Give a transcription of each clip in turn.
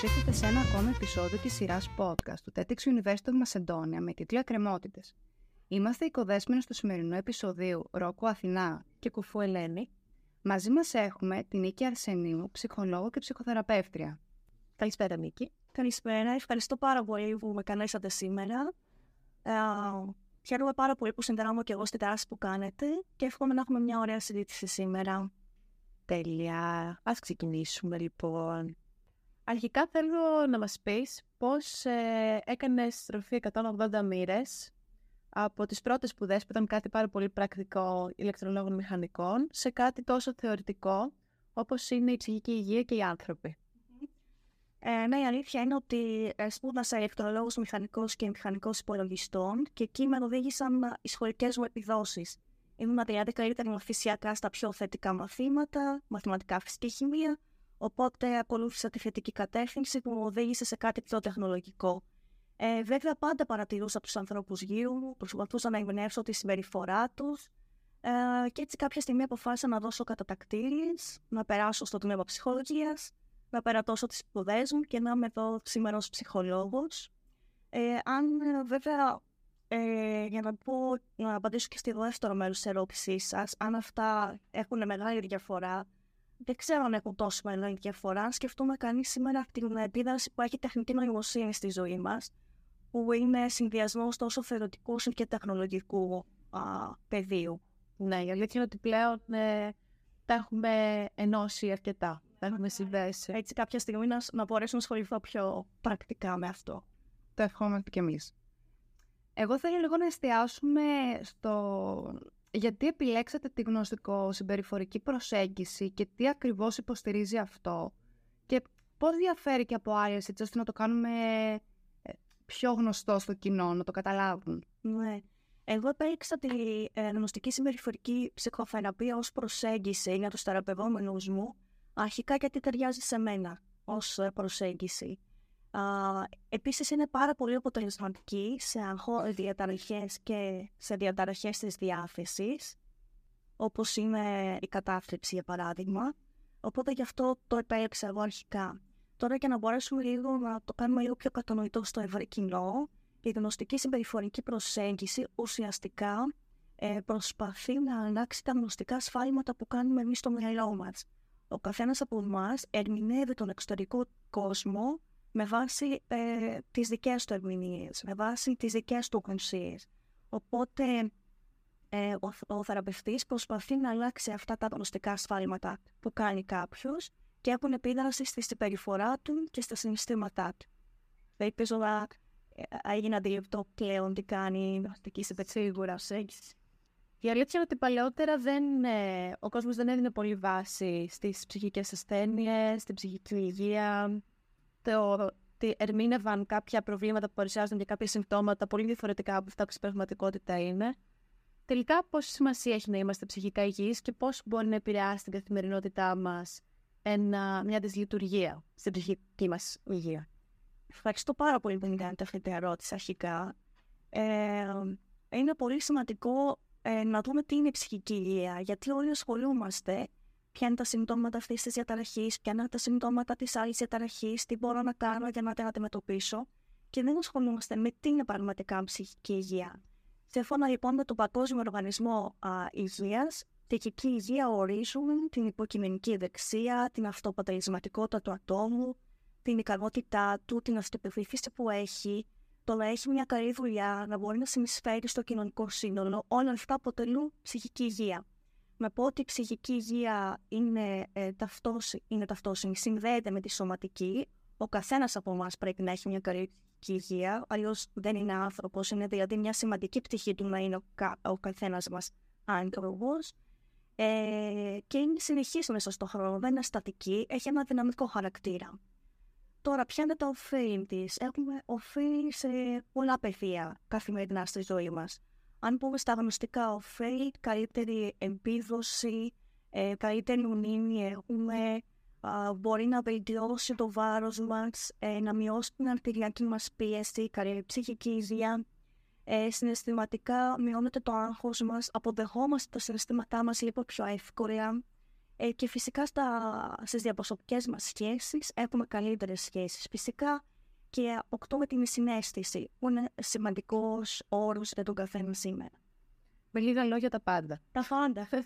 Καλώς ήρθατε σε ένα ακόμα επεισόδιο της σειράς podcast του TEDx University of Macedonia με τίτλο «Ακρεμότητες». Είμαστε οικοδέσμενοι στο σημερινό επεισοδίου Ρόκου Αθηνά και Κουφού Ελένη. Μαζί μας έχουμε την Νίκη Αρσενίου, ψυχολόγο και ψυχοθεραπεύτρια. Καλησπέρα, Νίκη. Καλησπέρα. Ευχαριστώ πάρα πολύ που με καλέσατε σήμερα. Ε, χαίρομαι πάρα πολύ που συνδράμω και εγώ στη τάση που κάνετε και εύχομαι να έχουμε μια ωραία συζήτηση σήμερα. Τέλεια. Ας ξεκινήσουμε λοιπόν. Αρχικά θέλω να μας πεις πώς ε, έκανες στροφή 180 μοίρες από τις πρώτες σπουδές που ήταν κάτι πάρα πολύ πρακτικό ηλεκτρολόγων μηχανικών σε κάτι τόσο θεωρητικό όπως είναι η ψυχική υγεία και οι άνθρωποι. Ε, ναι, η αλήθεια είναι ότι ε, σπούδασα ηλεκτρολόγος μηχανικός και μηχανικός υπολογιστών και εκεί με οδήγησαν οι σχολικές μου επιδόσεις. Ήμουν δηλαδή καλύτερη μαθησιακά στα πιο θετικά μαθήματα, μαθηματικά φυσική χημεία, οπότε ακολούθησα τη θετική κατεύθυνση που μου οδήγησε σε κάτι πιο τεχνολογικό. Ε, βέβαια, πάντα παρατηρούσα τους ανθρώπους γύρω μου, προσπαθούσα να εμπνεύσω τη συμπεριφορά τους. Ε, και έτσι κάποια στιγμή αποφάσισα να δώσω κατατακτήριε, να περάσω στο τμήμα ψυχολογίας, να περατώσω τις σπουδές μου και να είμαι εδώ σήμερα ως ψυχολόγος. Ε, αν βέβαια, ε, για να πω, να απαντήσω και στη δεύτερο μέρος της ερώτησής σας, αν αυτά έχουν μεγάλη διαφορά, δεν ξέρω αν έχουν τόσο μεγάλη διαφορά. Αν σκεφτούμε κανείς σήμερα την επίδραση που έχει τεχνητή νοημοσύνη στη ζωή μας, που είναι συνδυασμός τόσο θεωρητικού όσο και τεχνολογικού α, πεδίου. Ναι, η αλήθεια είναι ότι πλέον ε, τα έχουμε ενώσει αρκετά. Τα έχουμε συνδέσει. Έτσι, κάποια στιγμή να, να μπορέσω να ασχοληθώ πιο πρακτικά με αυτό. Το ευχόμαστε κι εμείς. Εγώ θέλω λίγο να εστιάσουμε στο γιατί επιλέξατε τη γνωστικό-συμπεριφορική προσέγγιση και τι ακριβώς υποστηρίζει αυτό και πώς διαφέρει και από άλλες έτσι ώστε να το κάνουμε πιο γνωστό στο κοινό, να το καταλάβουν; Ναι. Εγώ επέλεξα τη ε, γνωστική συμπεριφορική ψυχοθεραπεία ως προσέγγιση για τους θεραπευόμενους μου, αρχικά γιατί ταιριάζει σε μένα ως ε, προσέγγιση. Α, επίσης είναι πάρα πολύ αποτελεσματική σε αγχώδες διαταραχές και σε διαταραχές της διάθεσης, όπως είναι η κατάθλιψη για παράδειγμα. Οπότε γι' αυτό το επέλεξα εγώ αρχικά. Τώρα για να μπορέσουμε λίγο να το κάνουμε λίγο πιο κατανοητό στο ευρύ κοινό, η γνωστική συμπεριφορική προσέγγιση ουσιαστικά ε, προσπαθεί να αλλάξει τα γνωστικά σφάλματα που κάνουμε εμείς στο μυαλό μας. Ο καθένας από εμάς ερμηνεύει τον εξωτερικό κόσμο με βάση ε, τις δικές του ερμηνείες, με βάση τις δικές του γνωσίε. Οπότε ε, ο, ο θεραπευτής προσπαθεί να αλλάξει αυτά τα γνωστικά σφάλματα που κάνει κάποιος και έχουν επίδραση στη συμπεριφορά του και στα συναισθήματά του. Θα ελπίζω να έγινε αντιληπτό πλέον τι κάνει η νοητική σίγουρα προσέγγιση. Η αλήθεια είναι ότι παλαιότερα δεν, ε, ο κόσμος δεν έδινε πολύ βάση στις ψυχικές ασθένειες, στην ψυχική υγεία. Το, ότι ερμήνευαν κάποια προβλήματα που παρουσιάζουν και κάποια συμπτώματα πολύ διαφορετικά από αυτά που στην πραγματικότητα είναι. Τελικά, πόση σημασία έχει να είμαστε ψυχικά υγιείς και πώς μπορεί να επηρεάσει την καθημερινότητά μας ένα, μια δυσλειτουργία στην ψυχική μας υγεία. Ευχαριστώ πάρα πολύ που μου κάνετε αυτή την ερώτηση αρχικά. Ε, είναι πολύ σημαντικό ε, να δούμε τι είναι η ψυχική υγεία, γιατί όλοι ασχολούμαστε ποια είναι τα συμπτώματα αυτής της διαταραχής, ποια είναι τα συμπτώματα της άλλης διαταραχής, τι μπορώ να κάνω για να την αντιμετωπίσω και δεν ασχολούμαστε με τι είναι πραγματικά ψυχική υγεία. Σύμφωνα λοιπόν με τον Παγκόσμιο Οργανισμό Υγείας, Τυχική υγεία ορίζουν την υποκειμενική δεξία, την αυτοπαταλισματικότητα του ατόμου, την ικανότητά του, την αυτοπεποίθηση που έχει, το να έχει μια καλή δουλειά, να μπορεί να συνεισφέρει στο κοινωνικό σύνολο. Όλα αυτά αποτελούν ψυχική υγεία. Με πω ότι η ψυχική υγεία είναι, ε, ταυτόσιμη, είναι ταυτόσιμη, συνδέεται με τη σωματική. Ο καθένας από εμάς πρέπει να έχει μια καλή ψυχική υγεία, αλλιώς δεν είναι άνθρωπος. Είναι δηλαδή μια σημαντική πτυχή του να είναι ο, κα, ο καθένας μας άνθρωπος. Ε, και είναι συνεχής μέσα στον χρόνο, δεν είναι στατική, έχει ένα δυναμικό χαρακτήρα. Τώρα, ποια είναι τα οφείλη της; Έχουμε οφείλει σε πολλά πεδία καθημερινά στη ζωή μας. Αν πούμε στα γνωστικά οφείλη, καλύτερη εμπίδοση, ε, καλύτερη μνήμη έχουμε, μπορεί να βελτιώσει το βάρος μας, ε, να μειώσει την αρτηριακή μας πίεση, καλή ψυχική υγεία, ε, συναισθηματικά μειώνεται το άγχος μας, αποδεχόμαστε τα συναισθήματά μας λίγο πιο εύκολα Ε, και φυσικά στα, στις διαπροσωπικές μας σχέσεις έχουμε καλύτερες σχέσεις. Φυσικά και αποκτούμε την συνέστηση, που είναι σημαντικός όρος για τον καθένα σήμερα. Με λίγα λόγια τα πάντα. Τα πάντα.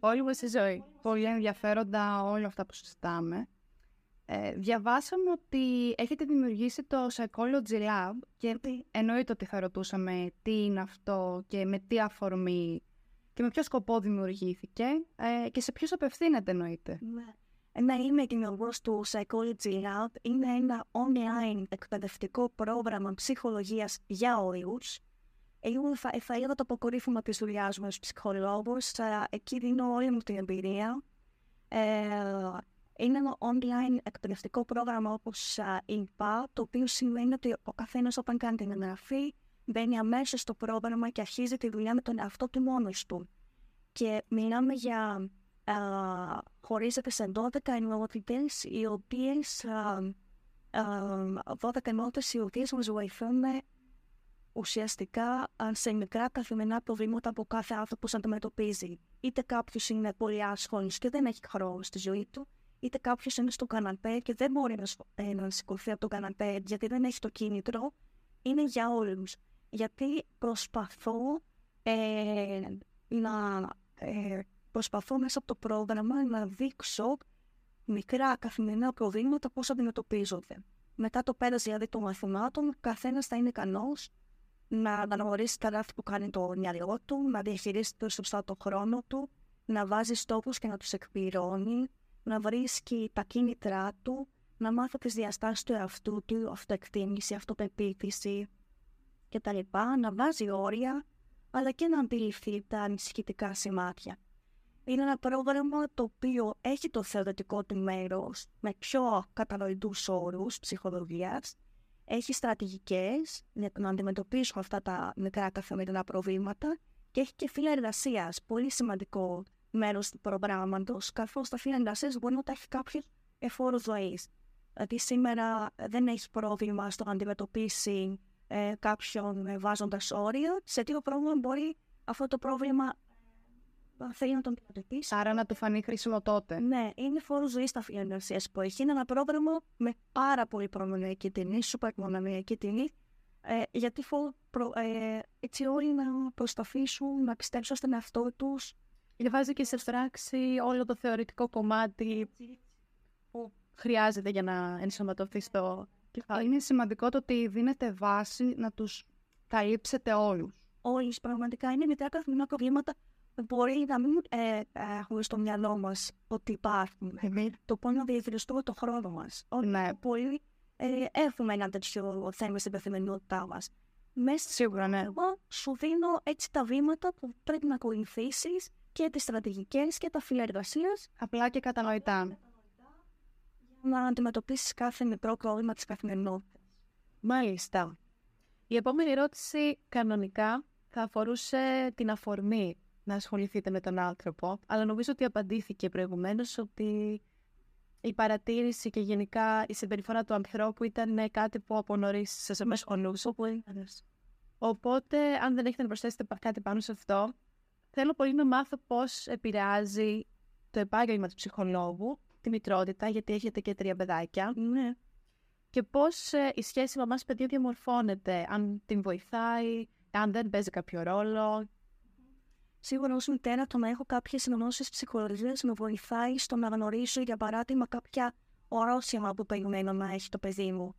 Όλη μας η ζωή. Πολύ ενδιαφέροντα όλα αυτά που συζητάμε. Ε, διαβάσαμε ότι έχετε δημιουργήσει το Psychology Lab και εννοείται ότι θα ρωτούσαμε τι είναι αυτό και με τι αφορμή και με ποιο σκοπό δημιουργήθηκε ε, και σε ποιους απευθύνεται εννοείται. Ναι. Να είμαι δημιουργός του Psychology Lab είναι ένα online εκπαιδευτικό πρόγραμμα ψυχολογίας για όλους. Εγώ θα, θα είδα το αποκορύφωμα της δουλειάς μου ως ψυχολόγος. Εκεί δίνω όλη μου την εμπειρία. Ε, είναι ένα online εκπαιδευτικό πρόγραμμα όπως είπα, το οποίο σημαίνει ότι ο καθένας όταν κάνει την εγγραφή μπαίνει αμέσως στο πρόγραμμα και αρχίζει τη δουλειά με τον εαυτό του μόνος του. Και μιλάμε για α, χωρίζεται σε 12 ενότητες οι οποίες α, α, 12 ενότητες οι οποίες μας βοηθούν ουσιαστικά σε μικρά καθημερινά προβλήματα που κάθε άνθρωπο αντιμετωπίζει. Είτε κάποιο είναι πολύ άσχολο και δεν έχει χρόνο στη ζωή του, είτε κάποιο είναι στο καναπέ και δεν μπορεί να, ε, να σηκωθεί από το καναπέ γιατί δεν έχει το κίνητρο, είναι για όλου. Γιατί προσπαθώ ε, να ε, προσπαθώ μέσα από το πρόγραμμα να δείξω μικρά καθημερινά προβλήματα πώς αντιμετωπίζονται. Μετά το πέρας δηλαδή των μαθημάτων, καθένας θα είναι ικανός να αναγνωρίσει τα λάθη που κάνει το μυαλό του, να διαχειρίσει το σωστά το χρόνο του, να βάζει στόχους και να τους εκπληρώνει, να βρίσκει τα κίνητρά του, να μάθει τις διαστάσεις του εαυτού του, αυτοεκτίμηση, αυτοπεποίθηση κτλ. Να βάζει όρια, αλλά και να αντιληφθεί τα ανησυχητικά σημάδια. Είναι ένα πρόγραμμα το οποίο έχει το θεωρητικό του μέρος με πιο κατανοητούς όρους ψυχολογίας, έχει στρατηγικές για να αντιμετωπίσουμε αυτά τα μικρά καθημερινά προβλήματα και έχει και φύλλα εργασία, πολύ σημαντικό μέρο του προγράμματο, καθώ τα φύλλα εργασία μπορεί να τα έχει κάποιο εφόρο ζωή. Δηλαδή, σήμερα δεν έχει πρόβλημα στο να αντιμετωπίσει ε, κάποιον ε, βάζοντα όρια. Σε τι πρόβλημα μπορεί αυτό το πρόβλημα θέλει να τον αντιμετωπίσει. Άρα να του φανεί χρήσιμο τότε. Ναι, είναι φόρο ζωής στα φιλενεργασία που έχει. Είναι ένα πρόγραμμα με πάρα πολύ προνομιακή τιμή, σούπερ προνομιακή τιμή. Ε, γιατί φο, προ, ε, έτσι όλοι να προσταθήσουν, να πιστέψουν στον εαυτό τους. βάζει και σε πράξη όλο το θεωρητικό κομμάτι που χρειάζεται για να ενσωματωθεί στο κεφάλι. Είναι σημαντικό το ότι δίνεται βάση να τους καλύψετε όλους. Όλοι πραγματικά είναι μικρά καθημερινά προβλήματα μπορεί να μην ε, έχουμε στο μυαλό μας ότι υπάρχουν. Το πώς να διαχειριστούμε το χρόνο μας. Ναι. Πολύ ε, έχουμε ένα τέτοιο θέμα στην καθημερινότητά μας. Μέσα Σίγουρα, ναι. σου δίνω έτσι τα βήματα που πρέπει να ακολουθήσεις και τις στρατηγικές και τα φύλλα εργασίας. Απλά και κατανοητά. Να αντιμετωπίσεις κάθε μικρό πρόβλημα της καθημερινότητας. Μάλιστα. Η επόμενη ερώτηση κανονικά θα αφορούσε την αφορμή να ασχοληθείτε με τον άνθρωπο, αλλά νομίζω ότι απαντήθηκε προηγουμένως ότι η παρατήρηση και γενικά η συμπεριφορά του ανθρώπου ήταν κάτι που από νωρίς σας απασχολούσε. Οπότε, αν δεν έχετε να προσθέσετε κάτι πάνω σε αυτό, θέλω πολύ να μάθω πώς επηρεάζει το επάγγελμα του ψυχολόγου, τη μητρότητα, γιατί έχετε και τρία παιδάκια. Ναι. Και πώς ε, η σχέση μαμά-παιδιού διαμορφώνεται, αν την βοηθάει, αν δεν παίζει κάποιο ρόλο Σίγουρα ως μητέρα το να έχω κάποιες γνώσεις ψυχολογίας με βοηθάει στο να γνωρίσω, για παράδειγμα, κάποια ορόσημα που περιμένω να έχει το παιδί μου.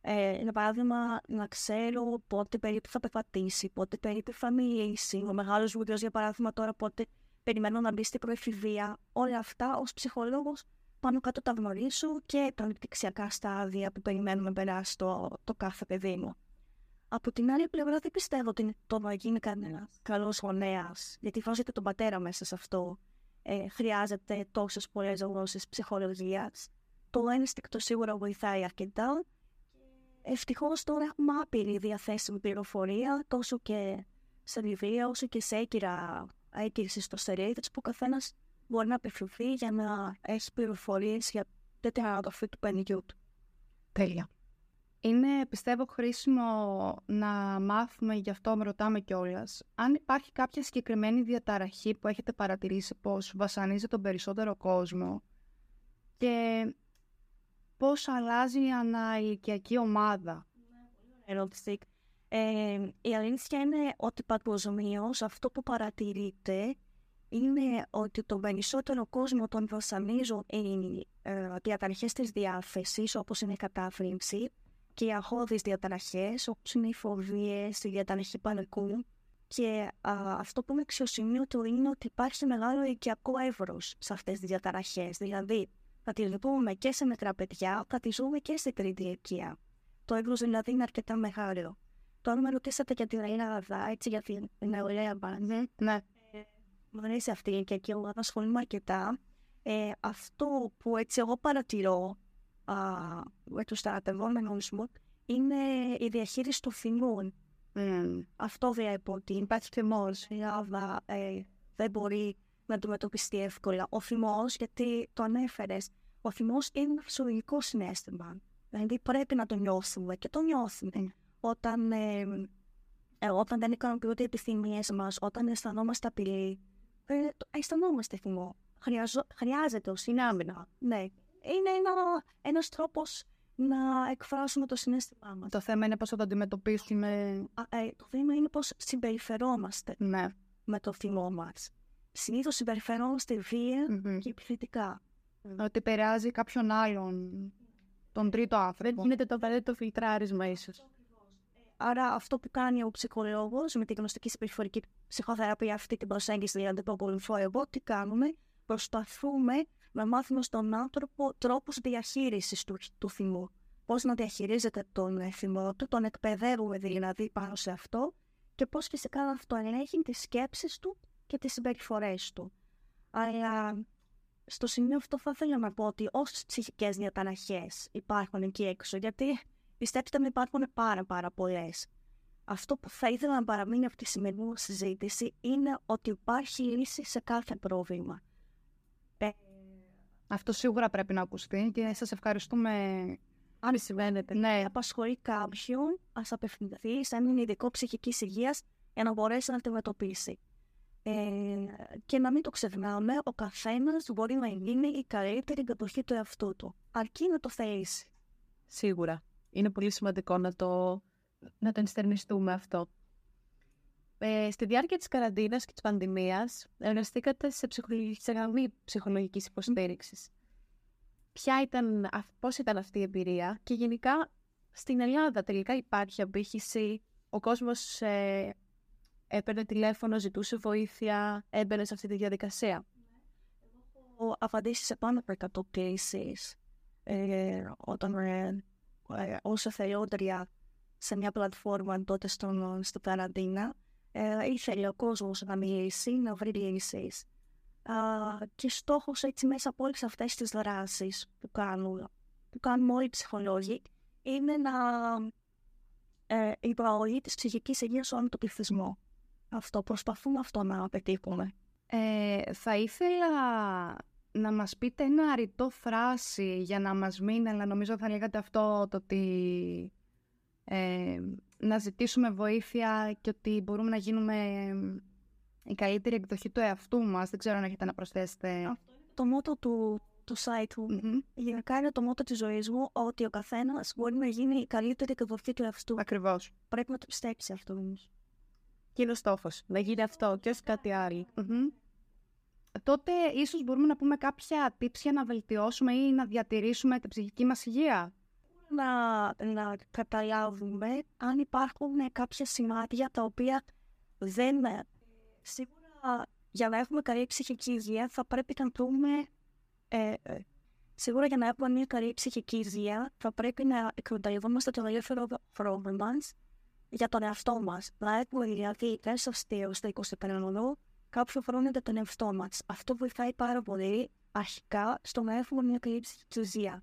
Ε, για παράδειγμα, να ξέρω πότε περίπου θα πεπατήσει, πότε περίπου θα μιλήσει. Ο μεγάλος βουλίο, για παράδειγμα, τώρα πότε περιμένω να μπει στην προεφηβεία. Όλα αυτά ως ψυχολόγος πάνω κάτω τα γνωρίζω και τα ανεπτυξιακά στάδια που περιμένουμε να περάσει το, το κάθε παιδί μου. Από την άλλη πλευρά δεν πιστεύω ότι είναι το να γίνει κανένα καλός γονέας, γιατί βάζετε τον πατέρα μέσα σε αυτό. Ε, χρειάζεται τόσες πολλές γνώσεις ψυχολογίας. Το ένστικτο σίγουρα βοηθάει αρκετά. Ευτυχώς τώρα έχουμε άπειρη διαθέσιμη πληροφορία, τόσο και σε βιβλία, όσο και σε έγκυρα έγκυρες ιστοσελίδες που ο καθένας μπορεί να απευθυνθεί για να έχει πληροφορίες για τέτοια ανατροφή του παιδιού του. Τέλεια. Είναι, πιστεύω, χρήσιμο να μάθουμε, γι' αυτό με ρωτάμε κιόλας, αν υπάρχει κάποια συγκεκριμένη διαταραχή που έχετε παρατηρήσει πως βασανίζει τον περισσότερο κόσμο και πώς αλλάζει η αναηλικιακή ομάδα. ερώτηση. Ε, η αλήθεια είναι ότι παγκοσμίως αυτό που παρατηρείται είναι ότι το περισσότερο κόσμο τον βασανίζουν οι ε, διαταραχές της διάθεσης, όπως είναι η κατάφρυνση, και οι αγχώδεις διαταραχές, όπως είναι οι φοβίες, η διαταραχή πανικού. Και αυτό που είναι αξιοσημείωτο είναι ότι υπάρχει μεγάλο οικιακό εύρος σε αυτές τις διαταραχές. Δηλαδή, θα τις δούμε και σε μικρά παιδιά, θα τις δούμε και σε τρίτη ηλικία. Το εύρος δηλαδή είναι αρκετά μεγάλο. Τώρα με ρωτήσατε για την Ελλάδα, έτσι για την νεολαία μπάνη. Ναι. Ε, μου αρέσει αυτή και εκεί εγώ ασχολούμαι αρκετά. Ε, αυτό που έτσι εγώ παρατηρώ α, με τους στρατευόμενους μου είναι η διαχείριση των θυμών. Mm. Αυτό διαπό ότι υπάρχει θυμός. Η Ελλάδα ε, δεν μπορεί να αντιμετωπιστεί εύκολα. Ο θυμός, γιατί το ανέφερες, ο θυμός είναι ένα φυσιολογικό συνέστημα. Δηλαδή πρέπει να το νιώθουμε και το νιώθουμε. Όταν, ε, ε, όταν δεν ικανοποιούνται οι επιθυμίες μας, όταν αισθανόμαστε απειλή, ε, αισθανόμαστε θυμό. Χρειαζό, χρειάζεται ω συνάμυνα. Ναι. Είναι ένα ένας τρόπος να εκφράσουμε το συνέστημά μας. Το θέμα είναι πώς θα το αντιμετωπίσουμε. Α, ε, το θέμα είναι πώς συμπεριφερόμαστε Ναι. με το θυμό μας. Συνήθως συμπεριφερόμαστε βία Μμμ. και επιθετικά. Ότι επηρεάζει κάποιον άλλον, τον τρίτο Δεν άνθρωπο. γίνεται το απαραίτητο φιλτράρισμα, ίσως. Άρα αυτό που κάνει ο ψυχολόγος με τη γνωστική συμπεριφορική ψυχοθεραπεία αυτή την προσέγγιση δηλαδή που ακολουθώ εγώ, τι κάνουμε, προσπαθούμε να μάθουμε στον άνθρωπο τρόπους διαχείρισης του, του θυμού. Πώς να διαχειρίζεται τον ε, θυμό του, τον εκπαιδεύουμε δηλαδή πάνω σε αυτό και πώς φυσικά να αυτοελέγχει τις σκέψεις του και τις συμπεριφορές του. Αλλά στο σημείο αυτό θα ήθελα να πω ότι όσες ψυχικές διαταραχές υπάρχουν εκεί έξω, γιατί πιστέψτε με υπάρχουν πάρα πάρα πολλές. Αυτό που θα ήθελα να παραμείνει από τη σημερινή μας συζήτηση είναι ότι υπάρχει λύση σε κάθε πρόβλημα. Ε, Αυτό σίγουρα πρέπει να ακουστεί και σας ευχαριστούμε. Αν σημαίνεται. Ναι, απασχολεί κάποιον, ας απευθυνθεί σε έναν ειδικό ψυχικής υγείας για να μπορέσει να αντιμετωπίσει. Ε, και να μην το ξεχνάμε, ο καθένας μπορεί να γίνει η καλύτερη κατοχή του εαυτού του. Αρκεί να το θελήσει. Σίγουρα. Είναι πολύ σημαντικό να το, να το ενστερνιστούμε αυτό. Ε, στη διάρκεια της καραντίνας και της πανδημίας εργαστήκατε σε, ψυχολογική, σε γραμμή ψυχολογικής υποστήριξης. Ποια ήταν, αυ- πώς ήταν αυτή η εμπειρία και γενικά στην Ελλάδα τελικά υπάρχει απήχηση, ο κόσμος ε, έπαιρνε τηλέφωνο, ζητούσε βοήθεια, έμπαινε σε αυτή τη διαδικασία; Έχω απαντήσει σε πάνω από 100 κλήσεις ε, όταν ε, ε, ως εθελόντρια σε μια πλατφόρμα τότε στον, στο καραντίνα ε, ήθελε ο κόσμος να μιλήσει, να βρει λύσεις. Α, και στόχος έτσι μέσα από όλες αυτές τις δράσεις που κάνουν, που κάνουν όλοι οι ψυχολόγοι είναι να ε, η προαγωγή της ψυχικής υγείας σε όλο τον πληθυσμό. Αυτό, προσπαθούμε αυτό να πετύχουμε. Ε, θα ήθελα να μας πείτε ένα αριτό φράση για να μας μείνει, αλλά νομίζω θα λέγατε αυτό το ότι ε, να ζητήσουμε βοήθεια και ότι μπορούμε να γίνουμε η καλύτερη εκδοχή του εαυτού μας. Δεν ξέρω αν έχετε να προσθέσετε. Το μότο του, του site του Μμμ. γενικά είναι το μότο της ζωής μου ότι ο καθένας μπορεί να γίνει η καλύτερη εκδοχή του εαυτού. Ακριβώς. Πρέπει να το πιστέψει αυτό όμως. Και είναι ο στόχος, να γίνει αυτό και όχι κάτι άλλο. Μμμ. Τότε ίσως μπορούμε να πούμε κάποια tips για να βελτιώσουμε ή να διατηρήσουμε την ψυχική μας υγεία. Να, να καταλάβουμε αν υπάρχουν κάποια σημάδια τα οποία δεν... Σίγουρα για να έχουμε καλή ψυχική υγεία θα πρέπει να δούμε... Ε, ε, σίγουρα για να έχουμε μια καλή ψυχική υγεία θα πρέπει να εκμεταλλευόμαστε το ελεύθερο χρόνο μας για τον εαυτό μας. Να έχουμε δηλαδή μέσα στο 25 κάποιο χρόνο για τον εαυτό μας. Αυτό βοηθάει πάρα πολύ αρχικά στο να έχουμε μια καλή ψυχική υγεία.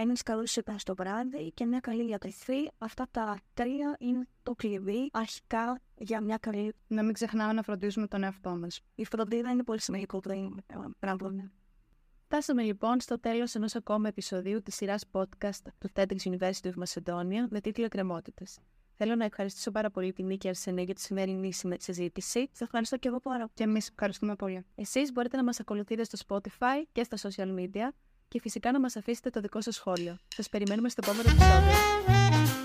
Ένας καλός ύπνος το βράδυ και μια καλή διατροφή. Αυτά τα τρία είναι το κλειδί αρχικά για μια καλή. Να μην ξεχνάμε να φροντίζουμε τον εαυτό μας. Η φροντίδα είναι πολύ σημαντικό πράγμα. Φτάσαμε λοιπόν στο τέλος ενός ακόμα επεισοδίου της σειράς podcast του TEDx University of Macedonia με τίτλο «Εκκρεμότητες». Θέλω να ευχαριστήσω πάρα πολύ την Νίκη Αρσενέ για τη σημερινή συζήτηση. Σε ευχαριστώ και εγώ πάρα Και εμείς ευχαριστούμε πολύ. Εσείς μπορείτε να μας ακολουθείτε στο Spotify και στα social media και φυσικά να μας αφήσετε το δικό σας σχόλιο. Σας περιμένουμε στο επόμενο επεισόδιο.